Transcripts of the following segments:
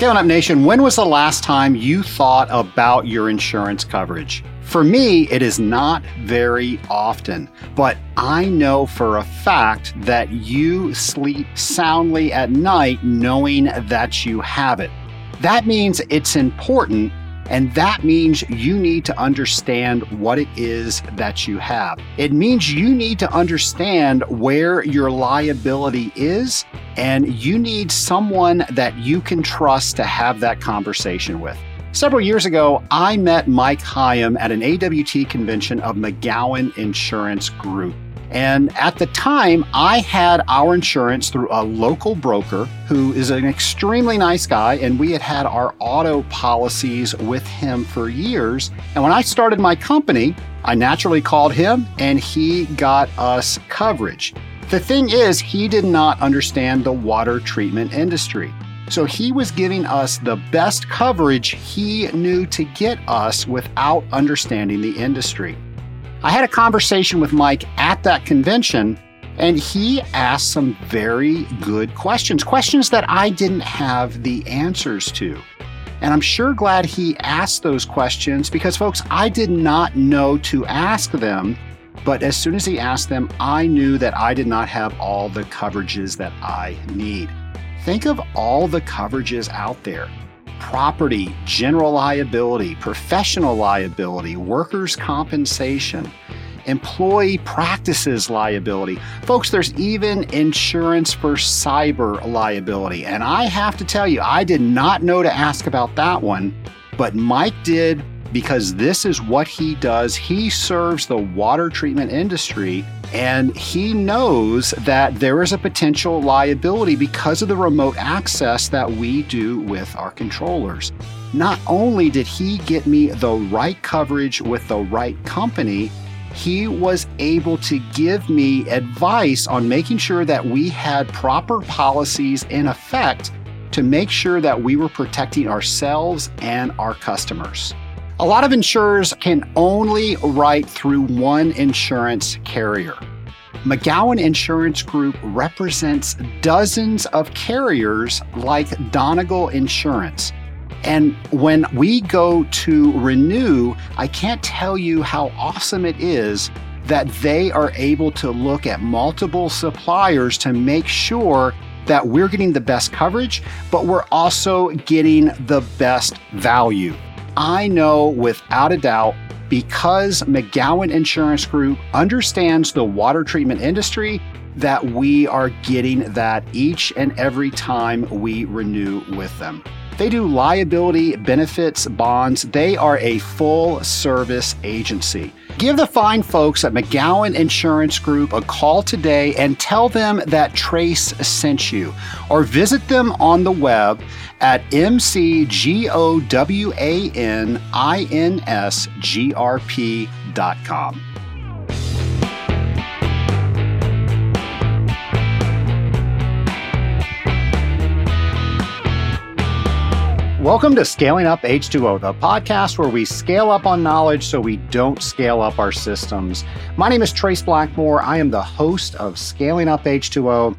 Scaling Up Nation, when was the last time you thought about your insurance coverage? For me, it is not very often, but I know for a fact that you sleep soundly at night knowing that you have it. That means it's important and that means you need to understand what it is that you have. It means you need to understand where your liability is, and you need someone that you can trust to have that conversation with. Several years ago, I met Mike Hyam at an AWT convention of McGowan Insurance Group. And at the time, I had our insurance through a local broker who is an extremely nice guy, and we had had our auto policies with him for years. And when I started my company, I naturally called him and he got us coverage. The thing is, he did not understand the water treatment industry. So he was giving us the best coverage he knew to get us without understanding the industry. I had a conversation with Mike at that convention, and he asked some very good questions, questions that I didn't have the answers to. And I'm sure glad he asked those questions because, folks, I did not know to ask them. But as soon as he asked them, I knew that I did not have all the coverages that I need. Think of all the coverages out there property, general liability, professional liability, workers' compensation, employee practices liability. Folks, there's even insurance for cyber liability. And I have to tell you, I did not know to ask about that one, but Mike did because this is what he does. He serves the water treatment industry and he knows that there is a potential liability because of the remote access that we do with our controllers. Not only did he get me the right coverage with the right company, he was able to give me advice on making sure that we had proper policies in effect to make sure that we were protecting ourselves and our customers. A lot of insurers can only write through one insurance carrier. McGowan Insurance Group represents dozens of carriers like Donegal Insurance. And when we go to renew, I can't tell you how awesome it is that they are able to look at multiple suppliers to make sure that we're getting the best coverage, but we're also getting the best value. I know without a doubt because McGowan Insurance Group understands the water treatment industry that we are getting that each and every time we renew with them. They do liability benefits bonds. They are a full service agency. Give the fine folks at McGowan Insurance Group a call today and tell them that Trace sent you, or visit them on the web at mcgowaninsgrp.com. Welcome to Scaling Up H2O, the podcast where we scale up on knowledge so we don't scale up our systems. My name is Trace Blackmore. I am the host of Scaling Up H2O.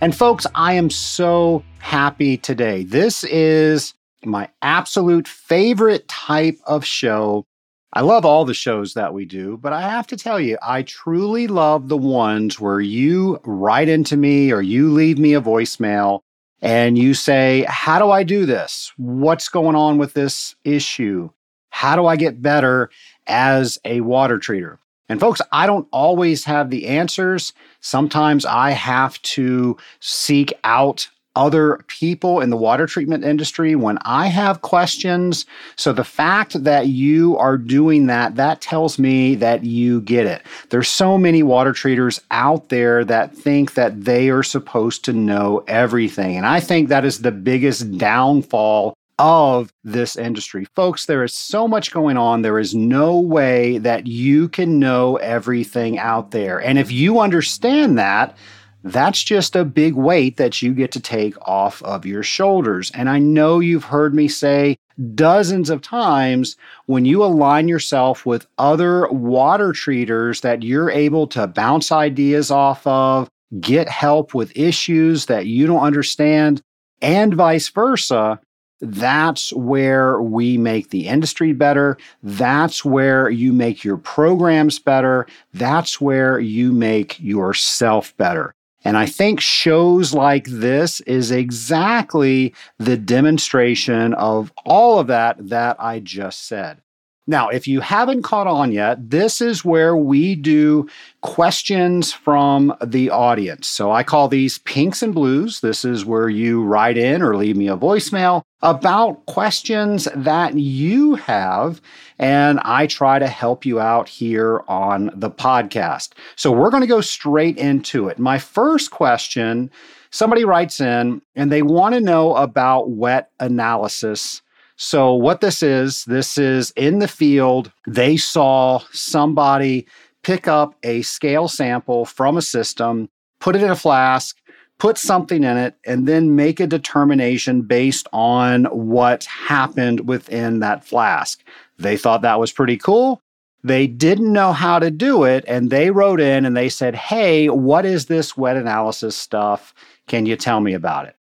And folks, I am so happy today. This is my absolute favorite type of show. I love all the shows that we do, but I have to tell you, I truly love the ones where you write into me or you leave me a voicemail and you say, How do I do this? What's going on with this issue? How do I get better as a water treater? And folks, I don't always have the answers. Sometimes I have to seek out other people in the water treatment industry when I have questions. So the fact that you are doing that, that tells me that you get it. There's so many water treaters out there that think that they are supposed to know everything. And I think that is the biggest downfall of this industry. Folks, there is so much going on. There is no way that you can know everything out there. And if you understand that, that's just a big weight that you get to take off of your shoulders. And I know you've heard me say dozens of times when you align yourself with other water treaters that you're able to bounce ideas off of, get help with issues that you don't understand, and vice versa. That's where we make the industry better. That's where you make your programs better. That's where you make yourself better. And I think shows like this is exactly the demonstration of all of that that I just said. Now, if you haven't caught on yet, this is where we do questions from the audience. So I call these pinks and blues. This is where you write in or leave me a voicemail about questions that you have. And I try to help you out here on the podcast. So we're going to go straight into it. My first question somebody writes in and they want to know about wet analysis so, what this is, this is in the field, they saw somebody pick up a scale sample from a system, put it in a flask, put something in it, and then make a determination based on what happened within that flask. They thought that was pretty cool. They didn't know how to do it, and they wrote in and they said, Hey, what is this wet analysis stuff? Can you tell me about it?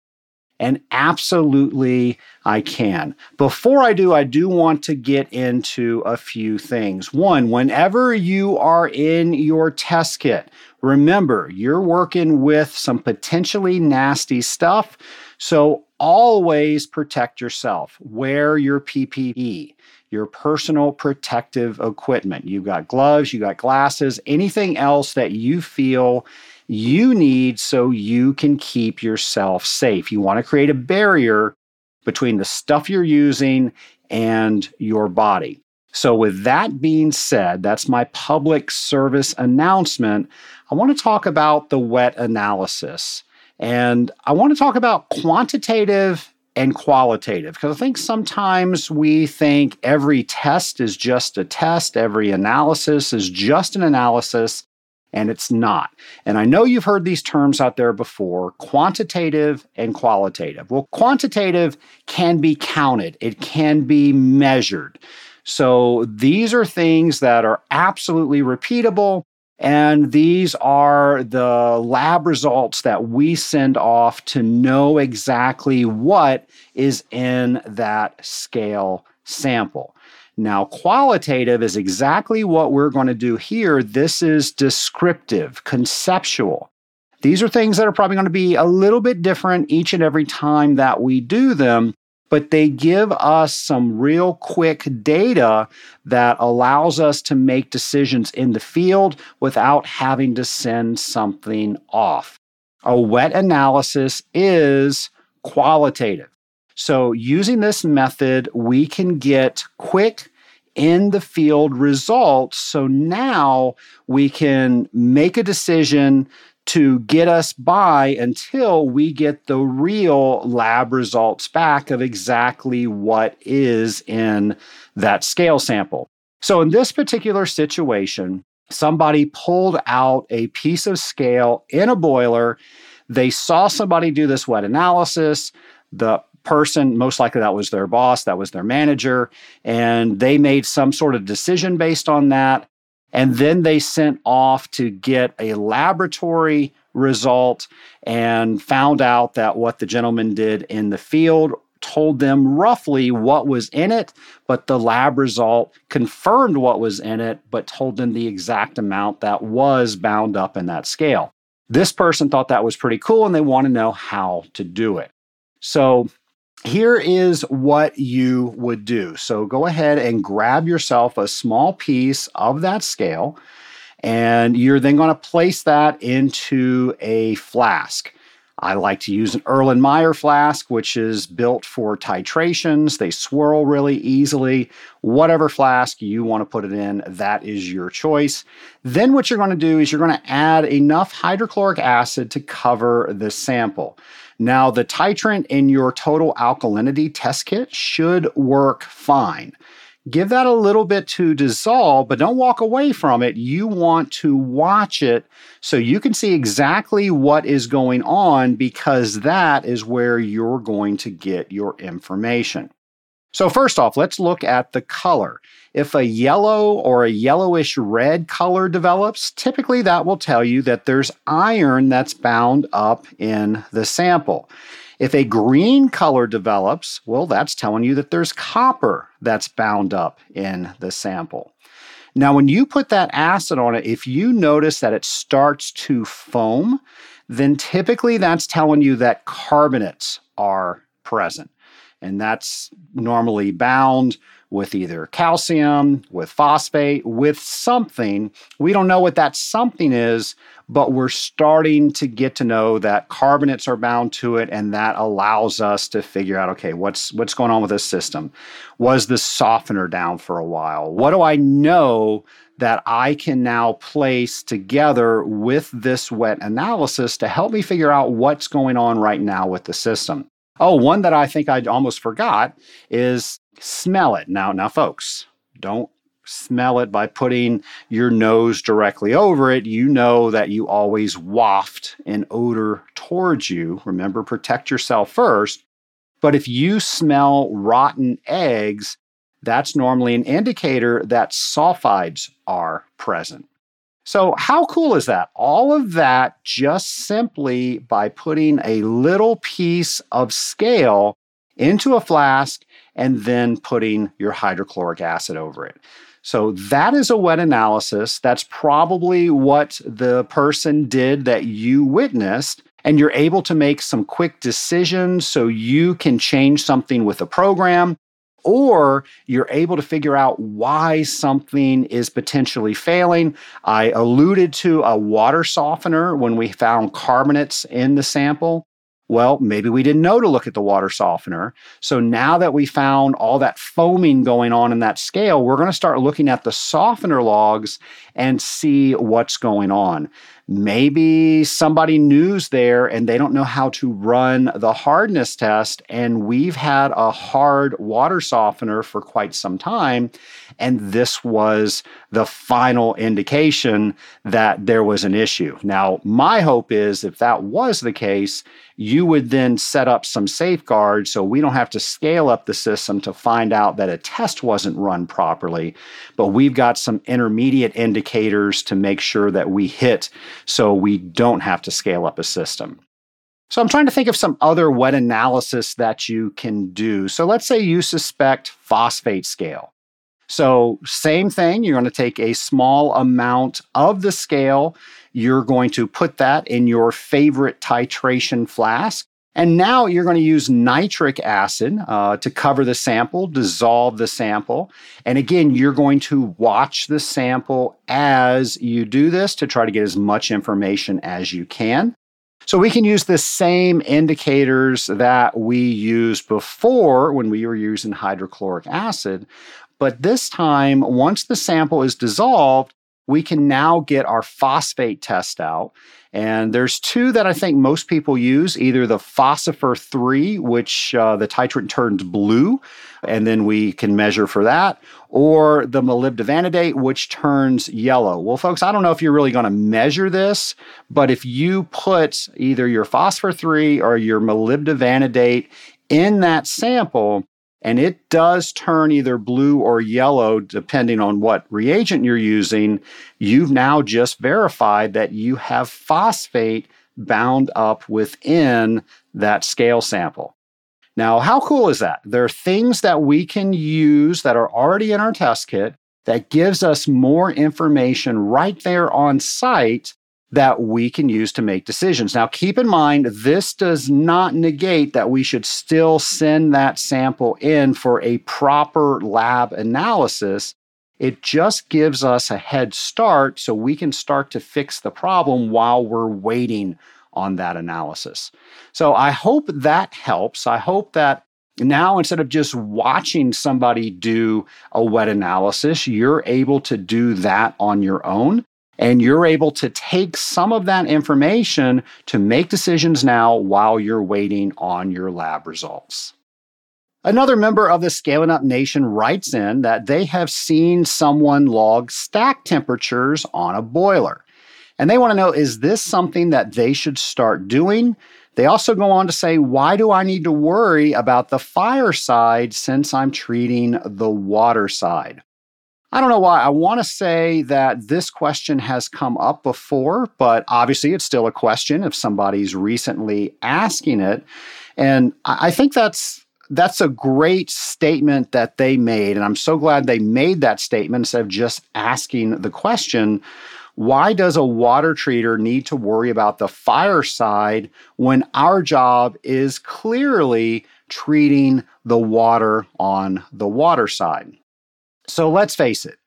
And absolutely, I can. Before I do, I do want to get into a few things. One, whenever you are in your test kit, remember you're working with some potentially nasty stuff. So always protect yourself. Wear your PPE, your personal protective equipment. You've got gloves, you got glasses, anything else that you feel you need so you can keep yourself safe. You want to create a barrier between the stuff you're using and your body. So, with that being said, that's my public service announcement. I want to talk about the wet analysis. And I want to talk about quantitative and qualitative because I think sometimes we think every test is just a test, every analysis is just an analysis and it's not. And I know you've heard these terms out there before quantitative and qualitative. Well, quantitative can be counted, it can be measured. So these are things that are absolutely repeatable. And these are the lab results that we send off to know exactly what is in that scale sample. Now, qualitative is exactly what we're going to do here. This is descriptive, conceptual. These are things that are probably going to be a little bit different each and every time that we do them, but they give us some real quick data that allows us to make decisions in the field without having to send something off. A wet analysis is qualitative. So, using this method, we can get quick in the field results. So now we can make a decision to get us by until we get the real lab results back of exactly what is in that scale sample. So, in this particular situation, somebody pulled out a piece of scale in a boiler. They saw somebody do this wet analysis. The person, most likely that was their boss, that was their manager, and they made some sort of decision based on that. And then they sent off to get a laboratory result and found out that what the gentleman did in the field told them roughly what was in it, but the lab result confirmed what was in it, but told them the exact amount that was bound up in that scale. This person thought that was pretty cool and they want to know how to do it. So here is what you would do. So go ahead and grab yourself a small piece of that scale, and you're then going to place that into a flask. I like to use an Erlenmeyer flask, which is built for titrations. They swirl really easily. Whatever flask you want to put it in, that is your choice. Then, what you're going to do is you're going to add enough hydrochloric acid to cover the sample. Now, the titrant in your total alkalinity test kit should work fine. Give that a little bit to dissolve, but don't walk away from it. You want to watch it so you can see exactly what is going on because that is where you're going to get your information. So, first off, let's look at the color. If a yellow or a yellowish red color develops, typically that will tell you that there's iron that's bound up in the sample. If a green color develops, well, that's telling you that there's copper that's bound up in the sample. Now, when you put that acid on it, if you notice that it starts to foam, then typically that's telling you that carbonates are present. And that's normally bound with either calcium, with phosphate, with something. We don't know what that something is, but we're starting to get to know that carbonates are bound to it and that allows us to figure out okay, what's what's going on with this system? Was the softener down for a while? What do I know that I can now place together with this wet analysis to help me figure out what's going on right now with the system? Oh, one that I think I almost forgot is smell it. Now, now, folks, don't smell it by putting your nose directly over it. You know that you always waft an odor towards you. Remember, protect yourself first. But if you smell rotten eggs, that's normally an indicator that sulfides are present. So, how cool is that? All of that just simply by putting a little piece of scale into a flask and then putting your hydrochloric acid over it. So, that is a wet analysis. That's probably what the person did that you witnessed. And you're able to make some quick decisions so you can change something with the program or you're able to figure out why something is potentially failing. I alluded to a water softener when we found carbonates in the sample. Well, maybe we didn't know to look at the water softener. So now that we found all that foaming going on in that scale, we're going to start looking at the softener logs and see what's going on. Maybe somebody news there and they don't know how to run the hardness test. And we've had a hard water softener for quite some time. And this was the final indication that there was an issue. Now, my hope is if that was the case, you would then set up some safeguards so we don't have to scale up the system to find out that a test wasn't run properly. But we've got some intermediate indicators to make sure that we hit so we don't have to scale up a system. So I'm trying to think of some other wet analysis that you can do. So let's say you suspect phosphate scale. So, same thing, you're going to take a small amount of the scale, you're going to put that in your favorite titration flask. And now you're going to use nitric acid uh, to cover the sample, dissolve the sample. And again, you're going to watch the sample as you do this to try to get as much information as you can. So we can use the same indicators that we used before when we were using hydrochloric acid. But this time, once the sample is dissolved, we can now get our phosphate test out. And there's two that I think most people use either the PhosVer 3, which uh, the titrant turns blue, and then we can measure for that, or the molybdenate, which turns yellow. Well, folks, I don't know if you're really going to measure this, but if you put either your PhosVer 3 or your molybdenate in that sample, and it does turn either blue or yellow depending on what reagent you're using, you've now just verified that you have phosphate bound up within that scale sample. Now, how cool is that? There are things that we can use that are already in our test kit that gives us more information right there on site that we can use to make decisions. Now, keep in mind, this does not negate that we should still send that sample in for a proper lab analysis. It just gives us a head start so we can start to fix the problem while we're waiting on that analysis. So I hope that helps. I hope that now instead of just watching somebody do a wet analysis, you're able to do that on your own. And you're able to take some of that information to make decisions now while you're waiting on your lab results. Another member of the Scaling Up Nation writes in that they have seen someone log stack temperatures on a boiler. And they want to know is this something that they should start doing? They also go on to say, why do I need to worry about the fire side since I'm treating the water side? I don't know why. I want to say that this question has come up before, but obviously it's still a question if somebody's recently asking it. And I think that's that's a great statement that they made. And I'm so glad they made that statement instead of just asking the question why does a water treater need to worry about the fire side when our job is clearly treating the water on the water side? So let's face it,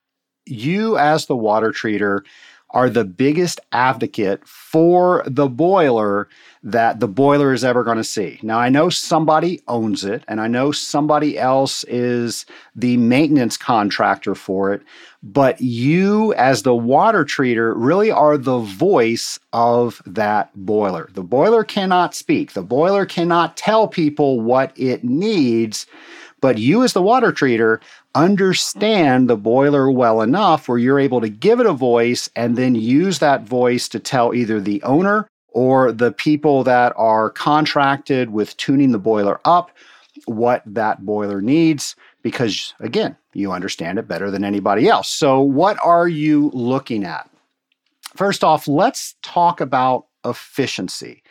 you as the water treater are the biggest advocate for the boiler that the boiler is ever going to see. Now, I know somebody owns it, and I know somebody else is the maintenance contractor for it, but you, as the water treater, really are the voice of that boiler. The boiler cannot speak, the boiler cannot tell people what it needs. But you, as the water treater, understand the boiler well enough where you're able to give it a voice and then use that voice to tell either the owner or the people that are contracted with tuning the boiler up what that boiler needs because again you understand it better than anybody else. So what are you looking at? First off let's talk about efficiency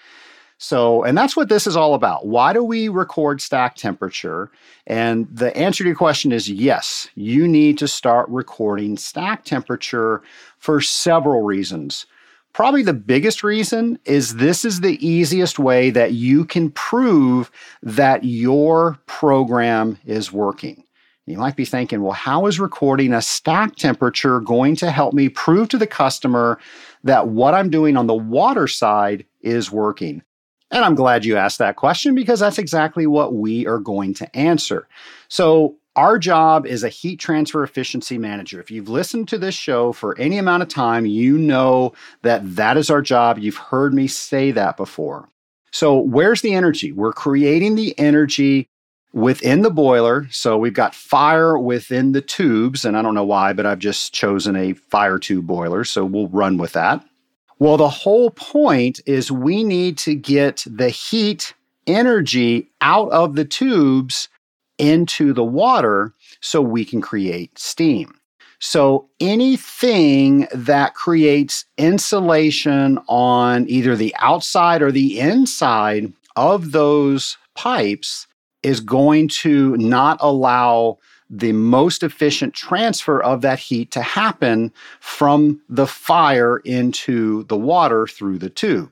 so, and that's what this is all about. Why do we record stack temperature? And the answer to your question is yes, you need to start recording stack temperature for several reasons. Probably the biggest reason is this is the easiest way that you can prove that your program is working. You might be thinking, well, how is recording a stack temperature going to help me prove to the customer that what I'm doing on the water side is working? And I'm glad you asked that question because that's exactly what we are going to answer. So, our job is a heat transfer efficiency manager. If you've listened to this show for any amount of time, you know that that is our job. You've heard me say that before. So, where's the energy? We're creating the energy within the boiler. So, we've got fire within the tubes, and I don't know why, but I've just chosen a fire tube boiler. So, we'll run with that. Well, the whole point is we need to get the heat energy out of the tubes into the water so we can create steam. So anything that creates insulation on either the outside or the inside of those pipes is going to not allow the most efficient transfer of that heat to happen from the fire into the water through the tube.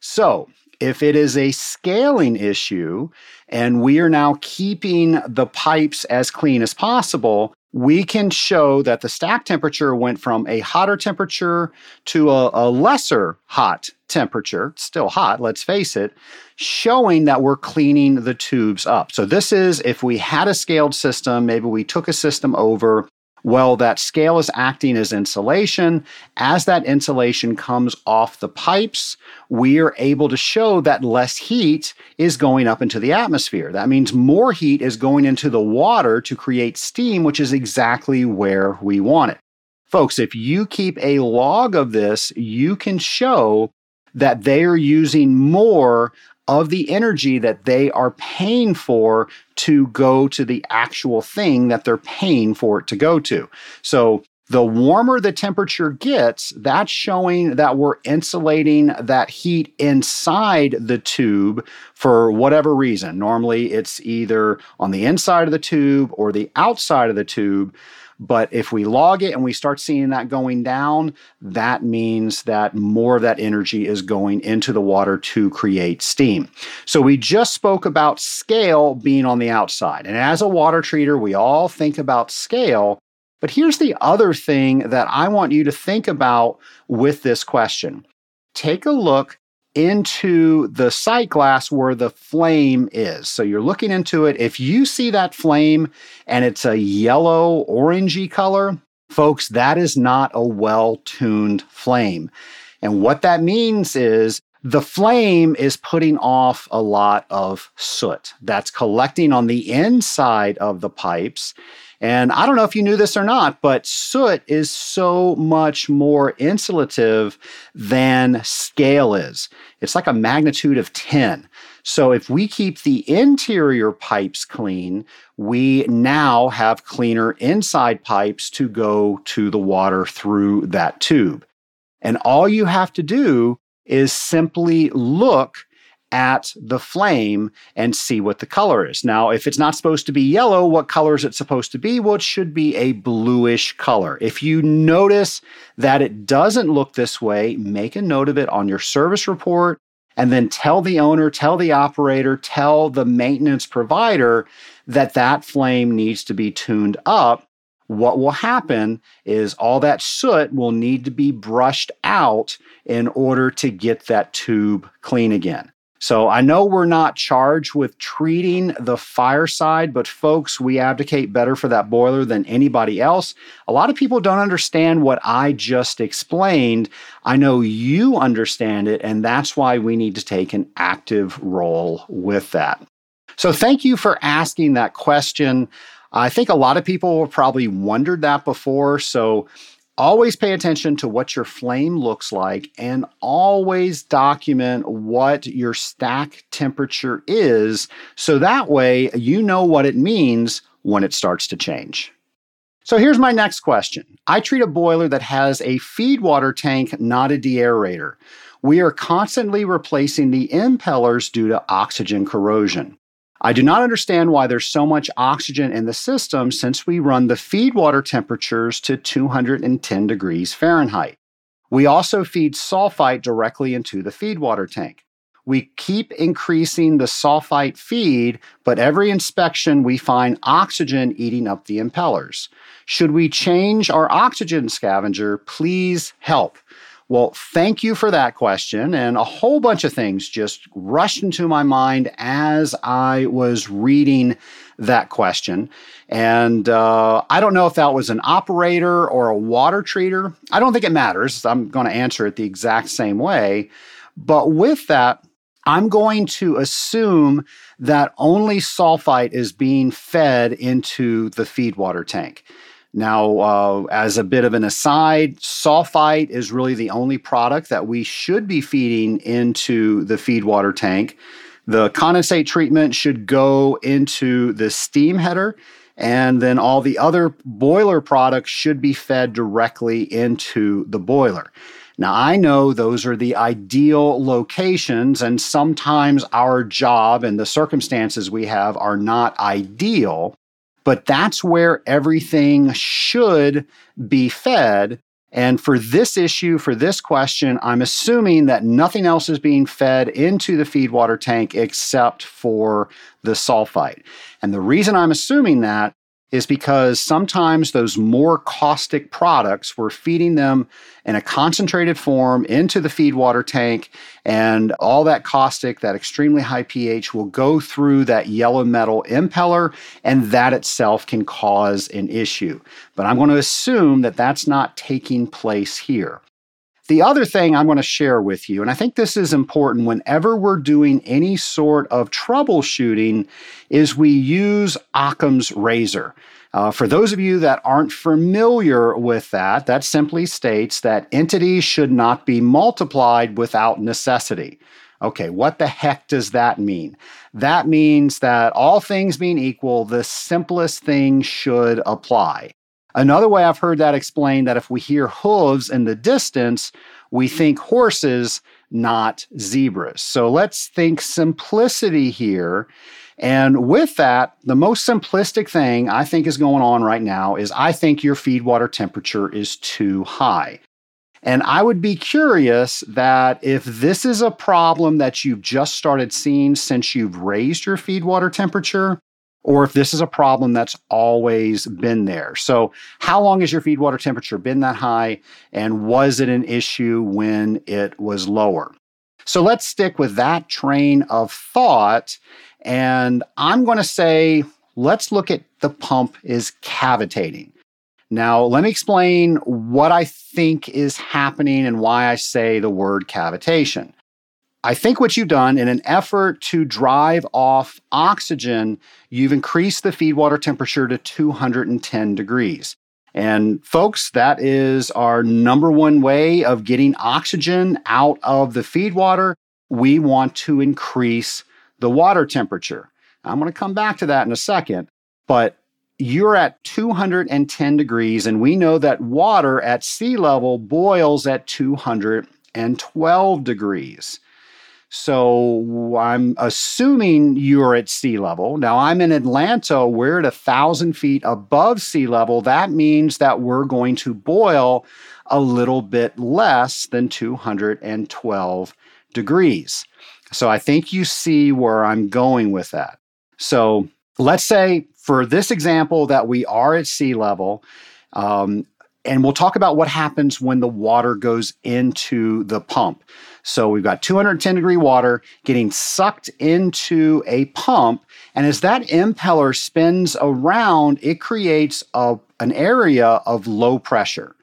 So, if it is a scaling issue and we are now keeping the pipes as clean as possible, we can show that the stack temperature went from a hotter temperature to a, a, lesser hot temperature, still hot, let's face it, showing that we're cleaning the tubes up. So, this is if we had a scaled system, maybe we took a system over well, that scale is acting as insulation. As that insulation comes off the pipes, we are able to show that less heat is going up into the atmosphere. That means more heat is going into the water to create steam, which is exactly where we want it. Folks, if you keep a log of this, you can show that they are using more of the energy that they are paying for to go to the actual thing that they're paying for it to go to. So the warmer the temperature gets, that's showing that we're insulating that heat inside the tube for whatever reason. Normally, it's either on the inside of the tube or the outside of the tube. But if we log it and we start seeing that going down, that means that more of that energy is going into the water to create steam. So we just spoke about scale being on the outside. And as a water treater, we all think about scale. But here's the other thing that I want you to think about with this question. Take a look into the sight glass where the flame is. So you're looking into it. If you see that flame and it's a yellow orangey color, folks, that is not a well tuned flame. And what that means is the flame is putting off a lot of soot that's collecting on the inside of the pipes. And I don't know if you knew this or not, but soot is so much more insulative than scale is. It's like a magnitude of 10. So if we keep the interior pipes clean, we now have cleaner inside pipes to go to the water through that tube. And all you have to do is simply look at the flame and see what the color is. Now, if it's not supposed to be yellow, what color is it supposed to be? Well, it should be a bluish color. If you notice that it doesn't look this way, make a note of it on your service report and then tell the owner, tell the operator, tell the maintenance provider that that flame needs to be tuned up what will happen is all that soot will need to be brushed out in order to get that tube clean again. So I know we're not charged with treating the fireside, but folks, we advocate better for that boiler than anybody else. A lot of people don't understand what I just explained. I know you understand it, and that's why we need to take an active role with that. So thank you for asking that question. I think a lot of people have probably wondered that before. So always pay attention to what your flame looks like and always document what your stack temperature is. So that way you know what it means when it starts to change. So here's my next question. I treat a boiler that has a feed water tank, not a deaerator. We are constantly replacing the impellers due to oxygen corrosion. I do not understand why there's so much oxygen in the system since we run the feed water temperatures to 210 degrees Fahrenheit. We also feed sulfite directly into the feed water tank. We keep increasing the sulfite feed, but every inspection we find oxygen eating up the impellers. Should we change our oxygen scavenger? Please help. Well, thank you for that question. And a whole bunch of things just rushed into my mind as I was reading that question. And uh, I don't know if that was an operator or a water treater. I don't think it matters. I'm going to answer it the exact same way. But with that, I'm going to assume that only sulfite is being fed into the feed water tank. Now, uh, as a bit of an aside, sulfite is really the only product that we should be feeding into the feed water tank. The condensate treatment should go into the steam header, and then all the other boiler products should be fed directly into the boiler. Now, I know those are the ideal locations, and sometimes our job and the circumstances we have are not ideal but that's where everything should be fed. And for this issue, for this question, I'm assuming that nothing else is being fed into the feed water tank except for the sulfite. And the reason I'm assuming that is because sometimes those more caustic products, we're feeding them in a concentrated form into the feed water tank, and all that caustic, that extremely high pH, will go through that yellow metal impeller, and that itself can cause an issue. But I'm going to assume that that's not taking place here. The other thing I'm going to share with you, and I think this is important whenever we're doing any sort of troubleshooting, is we use Occam's razor. Uh, for those of you that aren't familiar with that, that simply states that entities should not be multiplied without necessity. Okay, what the heck does that mean? That means that all things being equal, the simplest thing should apply. Another way I've heard that explained that if we hear hooves in the distance, we think horses, not zebras. So let's think simplicity here. And with that, the most simplistic thing I think is going on right now is I think your feed water temperature is too high. And I would be curious that if this is a problem that you've just started seeing since you've raised your feed water temperature, or if this is a problem that's always been there. So, how long has your feed water temperature been that high? And was it an issue when it was lower? So, let's stick with that train of thought. And I'm going to say, let's look at the pump is cavitating. Now, let me explain what I think is happening and why I say the word cavitation. I think what you've done in an effort to drive off oxygen, you've increased the feed water temperature to 210 degrees. And folks, that is our number one way of getting oxygen out of the feed water. We want to increase the water temperature. I'm going to come back to that in a second, but you're at 210 degrees, and we know that water at sea level boils at 212 degrees. So I'm assuming you're at sea level. Now I'm in Atlanta. We're at a thousand feet above sea level. That means that we're going to boil a little bit less than 212 degrees. So I think you see where I'm going with that. So let's say for this example that we are at sea level. Um, and we'll talk about what happens when the water goes into the pump. So we've got 210 degree water getting sucked into a pump. And as that impeller spins around, it creates a, an area of low pressure.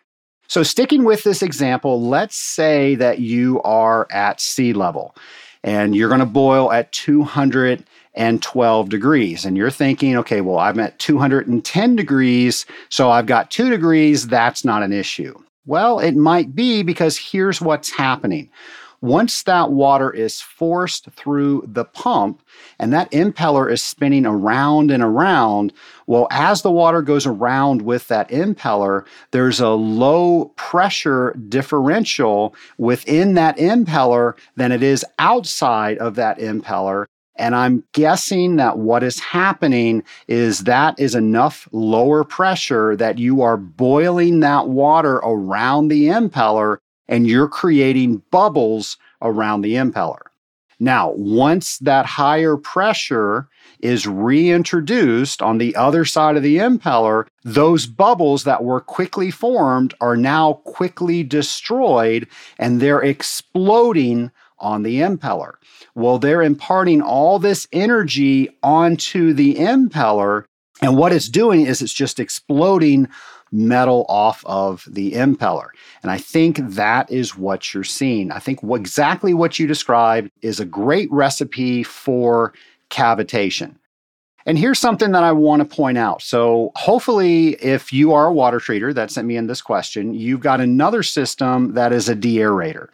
So, sticking with this example, let's say that you are at sea level and you're going to boil at 212 degrees. And you're thinking, okay, well, I'm at 210 degrees, so I've got two degrees. That's not an issue. Well, it might be because here's what's happening. Once that water is forced through the pump and that impeller is spinning around and around, well, as the water goes around with that impeller, there's a low pressure differential within that impeller than it is outside of that impeller. And I'm guessing that what is happening is that is enough lower pressure that you are boiling that water around the impeller and you're creating bubbles around the impeller. Now, once that higher pressure is reintroduced on the other side of the impeller, those bubbles that were quickly formed are now quickly destroyed and they're exploding on the impeller. Well, they're imparting all this energy onto the impeller, and what it's doing is it's just exploding metal off of the impeller. And I think that is what you're seeing. I think what, exactly what you described is a great recipe for cavitation. And here's something that I want to point out. So, hopefully, if you are a water treater that sent me in this question, you've got another system that is a deaerator.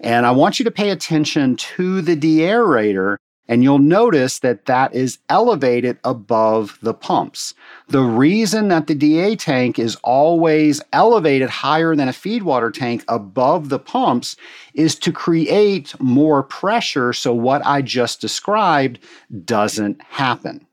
And I want you to pay attention to the deaerator and you'll notice that that is elevated above the pumps. The reason that the DA tank is always elevated higher than a feed water tank above the pumps is to create more pressure so what I just described doesn't happen.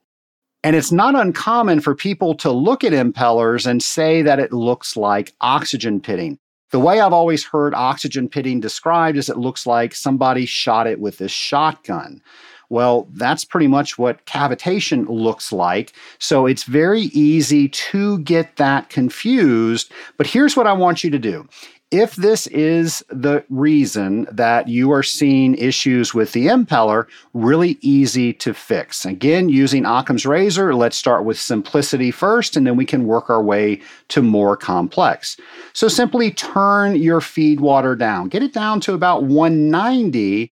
And it's not uncommon for people to look at impellers and say that it looks like oxygen pitting. The way I've always heard oxygen pitting described is it looks like somebody shot it with a shotgun. Well, that's pretty much what cavitation looks like. So it's very easy to get that confused. But here's what I want you to do. If this is the reason that you are seeing issues with the impeller, really easy to fix. Again, using Occam's razor, let's start with simplicity first, and then we can work our way to more complex. So simply turn your feed water down, get it down to about 190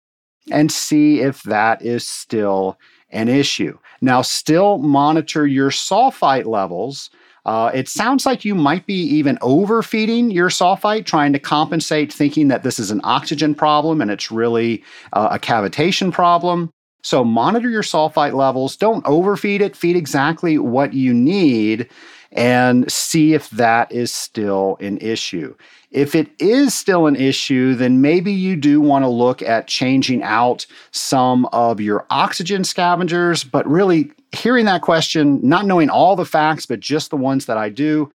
and see if that is still an issue. Now, still monitor your sulfite levels. Uh, it sounds like you might be even overfeeding your sulfite, trying to compensate, thinking that this is an oxygen problem and it's really uh, a cavitation problem. So, monitor your sulfite levels. Don't overfeed it, feed exactly what you need and see if that is still an issue. If it is still an issue, then maybe you do want to look at changing out some of your oxygen scavengers. But really, hearing that question, not knowing all the facts, but just the ones that I do,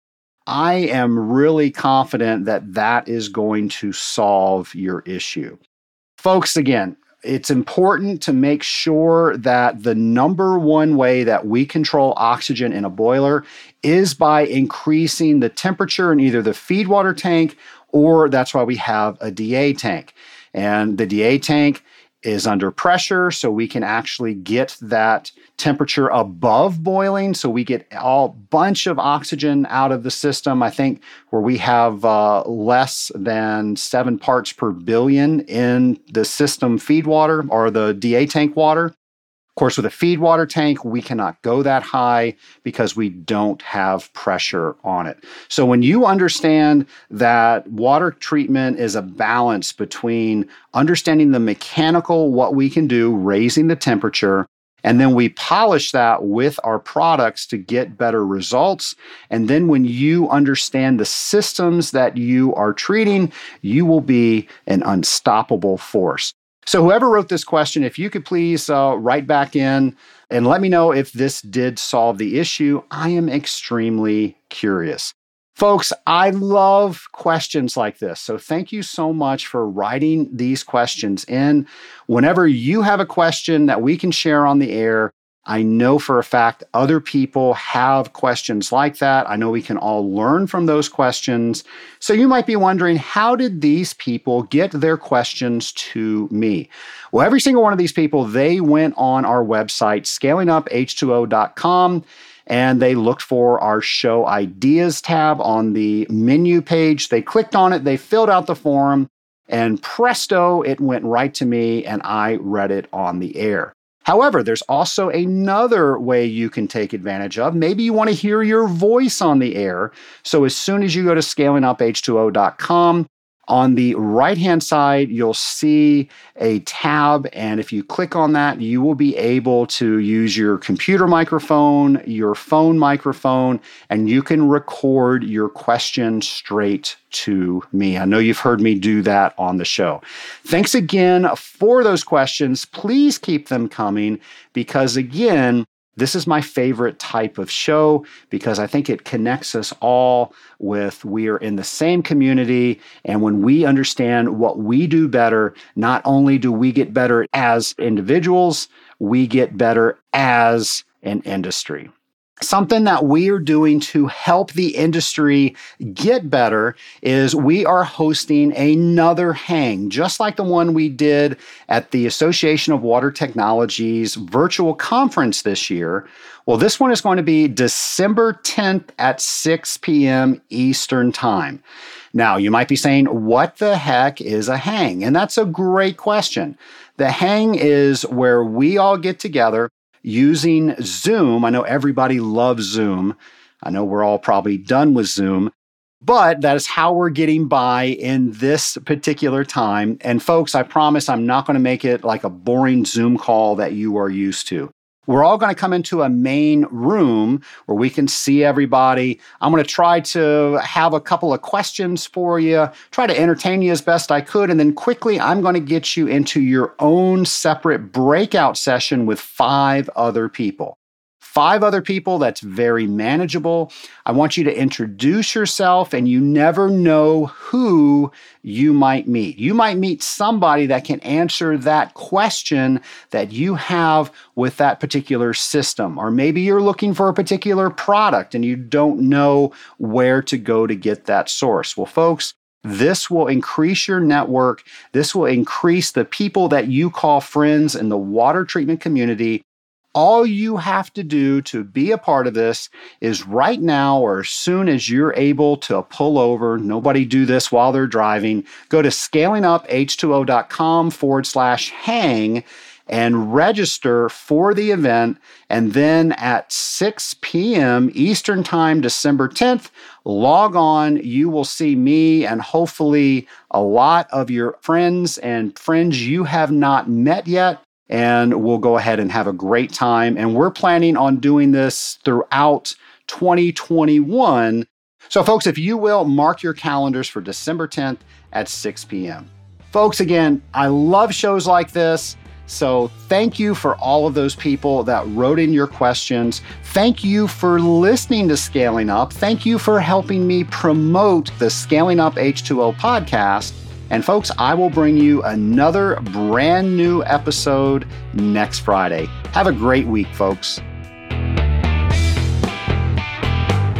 I am really confident that that is going to solve your issue. Folks, again, it's important to make sure that the number one way that we control oxygen in a boiler is by increasing the temperature in either the feed water tank or that's why we have a DA tank. And the DA tank is under pressure so we can actually get that temperature above boiling. So we get a bunch of oxygen out of the system i think where we have uh, less than seven parts per billion in the system feed water or the da tank water course, with a feed water tank, we cannot go that high because we don't have pressure on it. So, when you understand that water treatment is a balance between understanding the mechanical, what we can do, raising the temperature, and then we polish that with our products to get better results. And then when you understand the systems that you are treating, you will be an unstoppable force. So, whoever wrote this question, if you could please uh, write back in and let me know if this did solve the issue. I am extremely curious. Folks, I love questions like this. So, thank you so much for writing these questions in. Whenever you have a question that we can share on the air, I know for a fact other people have questions like that. I know we can all learn from those questions. So you might be wondering how did these people get their questions to me? Well, every single one of these people, they went on our website, scalinguph2o.com, and they looked for our show ideas tab on the menu page. They clicked on it, they filled out the form, and presto, it went right to me, and I read it on the air. However, there's also another way you can take advantage of. Maybe you want to hear your voice on the air. So as soon as you go to scalinguph2o.com, on the right hand side, you'll see a tab, and if you click on that, you will be able to use your computer microphone, your phone microphone, and you can record your question straight to me. I know you've heard me do that on the show. Thanks again for those questions. Please keep them coming because, again, this is my favorite type of show because I think it connects us all with we are in the same community. And when we understand what we do better, not only do we get better as individuals, we get better as an industry something that we are doing to help the industry get better is we are hosting another hang, just like the one we did at the Association of Water Technologies virtual conference this year. Well, this one is going to be December 10th at 6 p.m. Eastern Time. Now, you might be saying, what the heck is a hang? And that's a great question. The hang is where we all get together using Zoom. I know everybody loves Zoom. I know we're all probably done with Zoom, but that is how we're getting by in this particular time. And folks, I promise I'm not going to make it like a boring Zoom call that you are used to. We're all going to come into a main room where we can see everybody. I'm going to try to have a couple of questions for you, try to entertain you as best I could, and then quickly I'm going to get you into your own separate breakout session with five other people five other people. That's very manageable. I want you to introduce yourself, and you never know who you might meet. You might meet somebody that can answer that question that you have with that particular system. Or maybe you're looking for a particular product and you don't know where to go to get that source. Well, folks, this will increase your network. This will increase the people that you call friends in the water treatment community all you have to do to be a part of this is right now or as soon as you're able to pull over, nobody do this while they're driving, go to scalinguph2o.com forward slash hang and register for the event. And then at 6 p.m. Eastern Time, December 10th, log on. You will see me and hopefully a lot of your friends and friends you have not met yet and we'll go ahead and have a great time. And we're planning on doing this throughout 2021. So, folks, if you will, mark your calendars for December 10th at 6 p.m. Folks, again, I love shows like this. So, thank you for all of those people that wrote in your questions. Thank you for listening to Scaling Up. Thank you for helping me promote the Scaling Up H2O podcast. And folks, I will bring you another brand new episode next Friday. Have a great week, folks.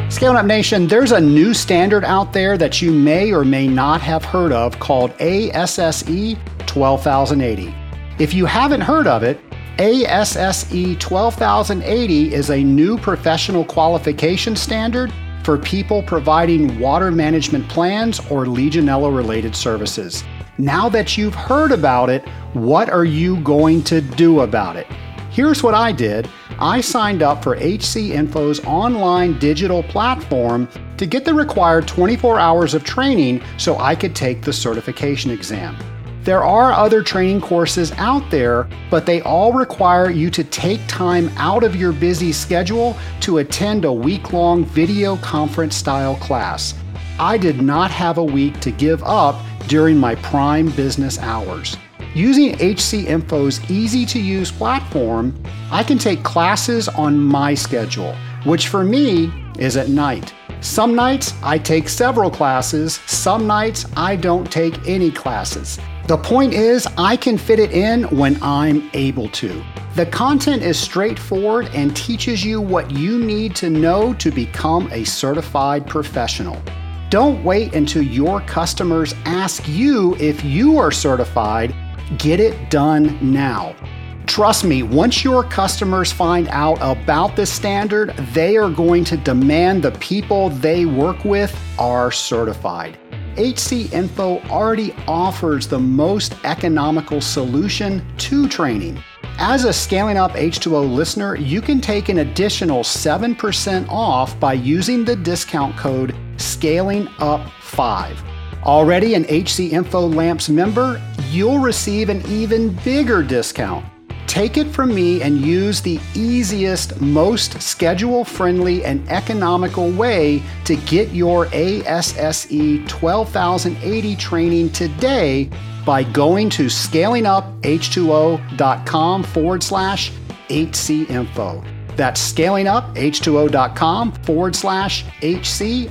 Scaling Up Nation, there's a new standard out there that you may or may not have heard of called ASSE 12080. If you haven't heard of it, ASSE 12080 is a new professional qualification standard for people providing water management plans or Legionella related services. Now that you've heard about it, what are you going to do about it? Here's what I did I signed up for HC Info's online digital platform to get the required 24 hours of training so I could take the certification exam. There are other training courses out there, but they all require you to take time out of your busy schedule to attend a week long video conference style class. I did not have a week to give up during my prime business hours. Using HC Info's easy to use platform, I can take classes on my schedule, which for me is at night. Some nights I take several classes, some nights I don't take any classes. The point is, I can fit it in when I'm able to. The content is straightforward and teaches you what you need to know to become a certified professional. Don't wait until your customers ask you if you are certified Get it done now. Trust me, once your customers find out about this standard, they are going to demand the people they work with are certified. HC Info already offers the most economical solution to training. As a Scaling Up H2O listener, you can take an additional 7% off by using the discount code Scaling Up 5 Already an HC Info Lamps member, you'll receive an even bigger discount. Take it from me and use the easiest, most schedule friendly, and economical way to get your ASSE 12080 training today by going to scalinguph2o.com forward slash HC info. That's scalinguph2o.com forward slash HCINFO.